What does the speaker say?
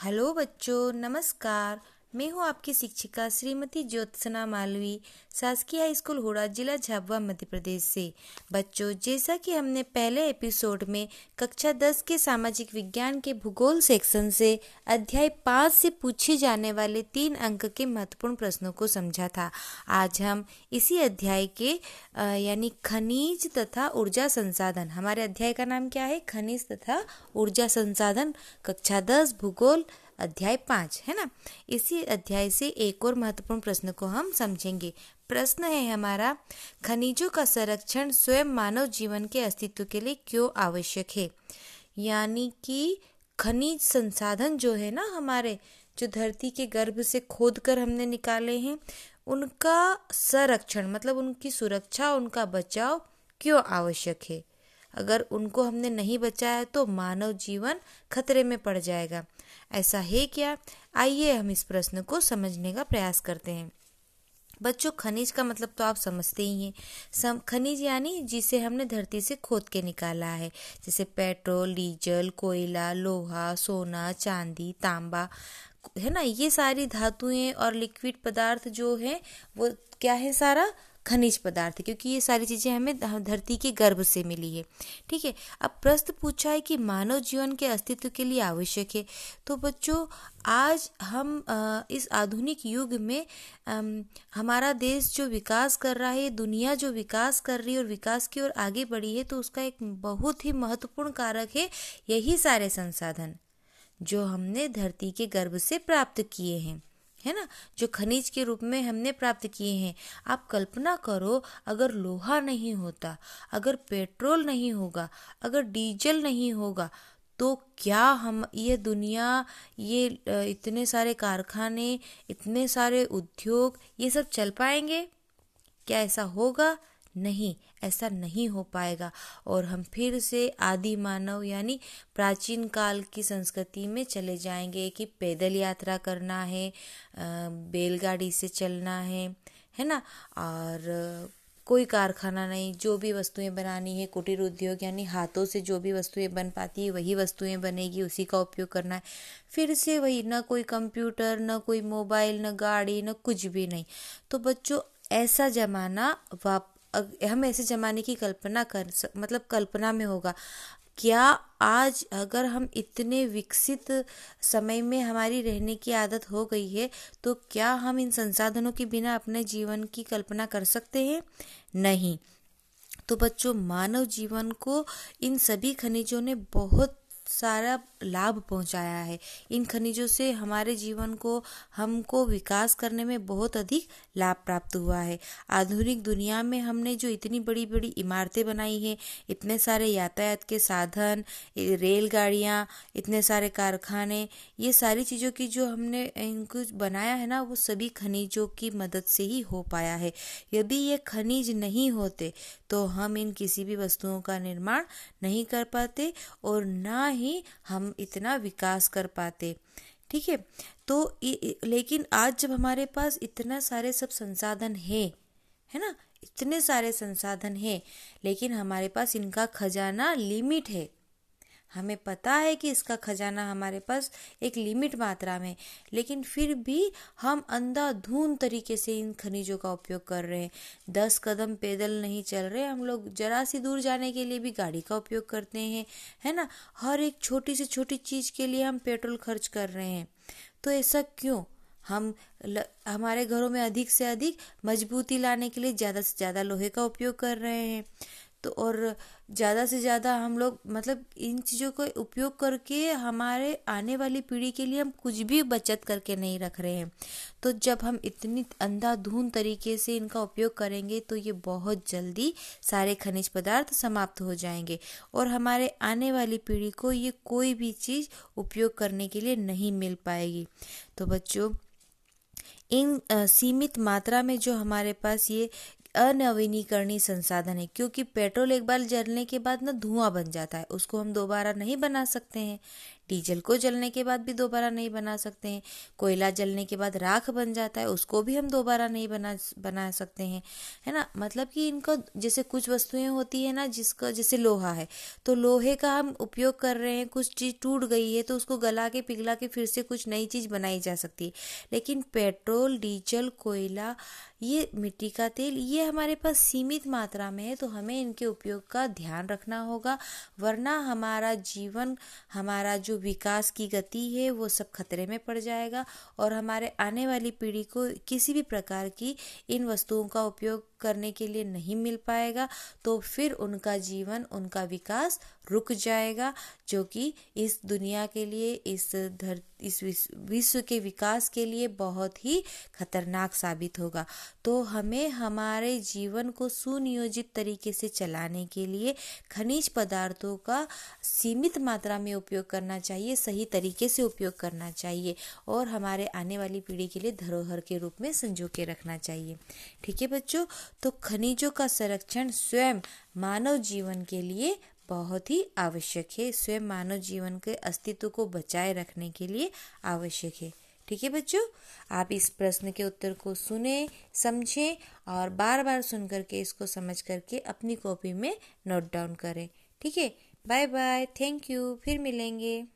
Hello बच्चों नमस्कार। मैं हूँ आपकी शिक्षिका श्रीमती ज्योत्सना मालवी, शासकीय हाई स्कूल होड़ा, जिला झाबुआ, मध्य प्रदेश से। बच्चों, जैसा कि हमने पहले एपिसोड में कक्षा दस के सामाजिक विज्ञान के भूगोल सेक्शन से अध्याय पाँच से पूछे जाने वाले तीन अंक के महत्वपूर्ण प्रश्नों को समझा था, आज हम इसी अध्याय के यानी खनिज तथा ऊर्जा संसाधन, हमारे अध्याय का नाम क्या है? खनिज तथा ऊर्जा संसाधन, कक्षा दस, भूगोल अध्याय पाँच, है ना? इसी अध्याय से एक और महत्वपूर्ण प्रश्न को हम समझेंगे। प्रश्न है हमारा, खनिजों का संरक्षण स्वयं मानव जीवन के अस्तित्व के लिए क्यों आवश्यक है? यानी कि खनिज संसाधन जो है ना हमारे, जो धरती के गर्भ से खोद कर हमने निकाले हैं, उनका संरक्षण मतलब उनकी सुरक्षा, उनका बचाव क्यों आवश्यक है? अगर उनको हमने नहीं बचाया तो मानव जीवन खतरे में पड़ जाएगा। ऐसा है क्या? आइए हम इस प्रश्न को समझने का प्रयास करते हैं। बच्चों, खनिज का मतलब तो आप समझते ही हैं। सम, खनिज यानी जिसे हमने धरती से खोद के निकाला है। जैसे पेट्रोल, डीजल, कोयला, लोहा, सोना, चांदी, तांबा, है ना? ये सारी धातुएँ और लिक्विड पदार्थ जो है, वो क्या है सारा? खनिज पदार्थ, क्योंकि ये सारी चीज़ें हमें धरती के गर्भ से मिली है। ठीक है, अब प्रश्न पूछा है कि मानव जीवन के अस्तित्व के लिए आवश्यक है। तो बच्चों, आज हम इस आधुनिक युग में हमारा देश जो विकास कर रहा है, दुनिया जो विकास कर रही है और विकास की ओर आगे बढ़ी है तो उसका एक बहुत ही महत्वपूर्ण कारक है यही सारे संसाधन, जो हमने धरती के गर्भ से प्राप्त किए हैं। है ना? जो खनिज के रूप में हमने प्राप्त किए हैं। आप कल्पना करो, अगर लोहा नहीं होता, अगर पेट्रोल नहीं होगा, अगर डीजल नहीं होगा तो क्या हम ये दुनिया, ये इतने सारे कारखाने, इतने सारे उद्योग, ये सब चल पाएँगे? क्या ऐसा होगा? नहीं, ऐसा नहीं हो पाएगा। और हम फिर से आदि मानव यानी प्राचीन काल की संस्कृति में चले जाएँगे कि पैदल यात्रा करना है बैलगाड़ी से चलना है है ना? और कोई कारखाना नहीं, जो भी वस्तुएँ बनानी है, कुटीर उद्योग यानी हाथों से जो भी वस्तुएँ बन पाती है, वही वस्तुएँ बनेगी, उसी का उपयोग करना है। फिर से वही, ना कोई कंप्यूटर, ना कोई मोबाइल, ना गाड़ी, ना कुछ भी नहीं। तो बच्चों, ऐसा जमाना वाप हम ऐसे ज़माने की कल्पना कर मतलब कल्पना में होगा। क्या आज अगर हम इतने विकसित समय में हमारी रहने की आदत हो गई है तो क्या हम इन संसाधनों के बिना अपने जीवन की कल्पना कर सकते हैं? नहीं। तो बच्चों, मानव जीवन को इन सभी खनिजों ने बहुत सारा लाभ पहुँचाया है। इन खनिजों से हमारे जीवन को, हमको विकास करने में बहुत अधिक लाभ प्राप्त हुआ है। आधुनिक दुनिया में हमने जो इतनी बड़ी बड़ी इमारतें बनाई हैं, इतने सारे यातायात के साधन रेलगाड़ियाँ, इतने सारे कारखाने, ये सारी चीज़ों की जो हमने इनको बनाया है ना, वो सभी खनिजों की मदद से ही हो पाया है। यदि ये खनिज नहीं होते तो हम इन किसी भी वस्तुओं का निर्माण नहीं कर पाते और ना ही हम इतना विकास कर पाते। ठीक है? तो लेकिन आज जब हमारे पास इतना सारे सब संसाधन है है ना? इतने सारे संसाधन है, लेकिन हमारे पास इनका खजाना लिमिट है। हमें पता है कि इसका खजाना हमारे पास एक लिमिट मात्रा में लेकिन फिर भी हम अंधाधुन तरीके से इन खनिजों का उपयोग कर रहे हैं। दस कदम पैदल नहीं चल रहे हम लोग जरा सी दूर जाने के लिए भी गाड़ी का उपयोग करते हैं है ना? हर एक छोटी से छोटी चीज़ के लिए हम पेट्रोल खर्च कर रहे हैं। तो ऐसा क्यों? हम ल, हमारे घरों में अधिक से अधिक मजबूती लाने के लिए ज़्यादा से ज़्यादा लोहे का उपयोग कर रहे हैं। तो और ज़्यादा से ज़्यादा हम लोग मतलब इन चीज़ों का उपयोग करके हमारे आने वाली पीढ़ी के लिए हम कुछ भी बचत करके नहीं रख रहे हैं। तो जब हम इतनी अंधाधुन तरीके से इनका उपयोग करेंगे तो ये बहुत जल्दी सारे खनिज पदार्थ समाप्त हो जाएँगे और हमारे आने वाली पीढ़ी को ये कोई भी चीज़ उपयोग करने के लिए नहीं मिल पाएगी। तो बच्चों, इन सीमित मात्रा में जो हमारे पास ये अनवीनीकरणीय संसाधन है, क्योंकि पेट्रोल एक बार जलने के बाद ना धुआँ बन जाता है, उसको हम दोबारा नहीं बना सकते हैं। डीजल को जलने के बाद भी दोबारा नहीं बना सकते हैं। कोयला जलने के बाद राख बन जाता है, उसको भी हम दोबारा नहीं बना बना सकते हैं। है ना? मतलब कि इनको जैसे कुछ वस्तुएँ होती है ना, जिसका, जैसे लोहा है। तो लोहे का हम उपयोग कर रहे हैं, कुछ चीज़ टूट गई है तो उसको गला के, पिघला के फिर से कुछ नई चीज़ बनाई जा सकती है। लेकिन पेट्रोल, डीजल, कोयला, ये मिट्टी का तेल, ये हमारे पास सीमित मात्रा में है तो हमें इनके उपयोग का ध्यान रखना होगा। वरना हमारा जीवन, हमारा जो विकास की गति है, वो सब खतरे में पड़ जाएगा। और हमारे आने वाली पीढ़ी को किसी भी प्रकार की इन वस्तुओं का उपयोग करने के लिए नहीं मिल पाएगा तो फिर उनका जीवन, उनका विकास रुक जाएगा, जो कि इस दुनिया के लिए, इस धर, इस विश्व के विकास के लिए बहुत ही खतरनाक साबित होगा। तो हमें हमारे जीवन को सुनियोजित तरीके से चलाने के लिए खनिज पदार्थों का सीमित मात्रा में उपयोग करना चाहिए, सही तरीके से उपयोग करना चाहिए, और हमारे आने वाली पीढ़ी के लिए धरोहर के रूप में संजो के रखना चाहिए। ठीक है बच्चों तो खनिजों का संरक्षण स्वयं मानव जीवन के लिए बहुत ही आवश्यक है। स्वयं मानव जीवन के अस्तित्व को बचाए रखने के लिए आवश्यक है। ठीक है बच्चों? आप इस प्रश्न के उत्तर को सुने, समझें और बार बार सुन करके इसको समझ करके अपनी कॉपी में नोट डाउन करें। ठीक है? Bye bye thank you. फिर मिलेंगे।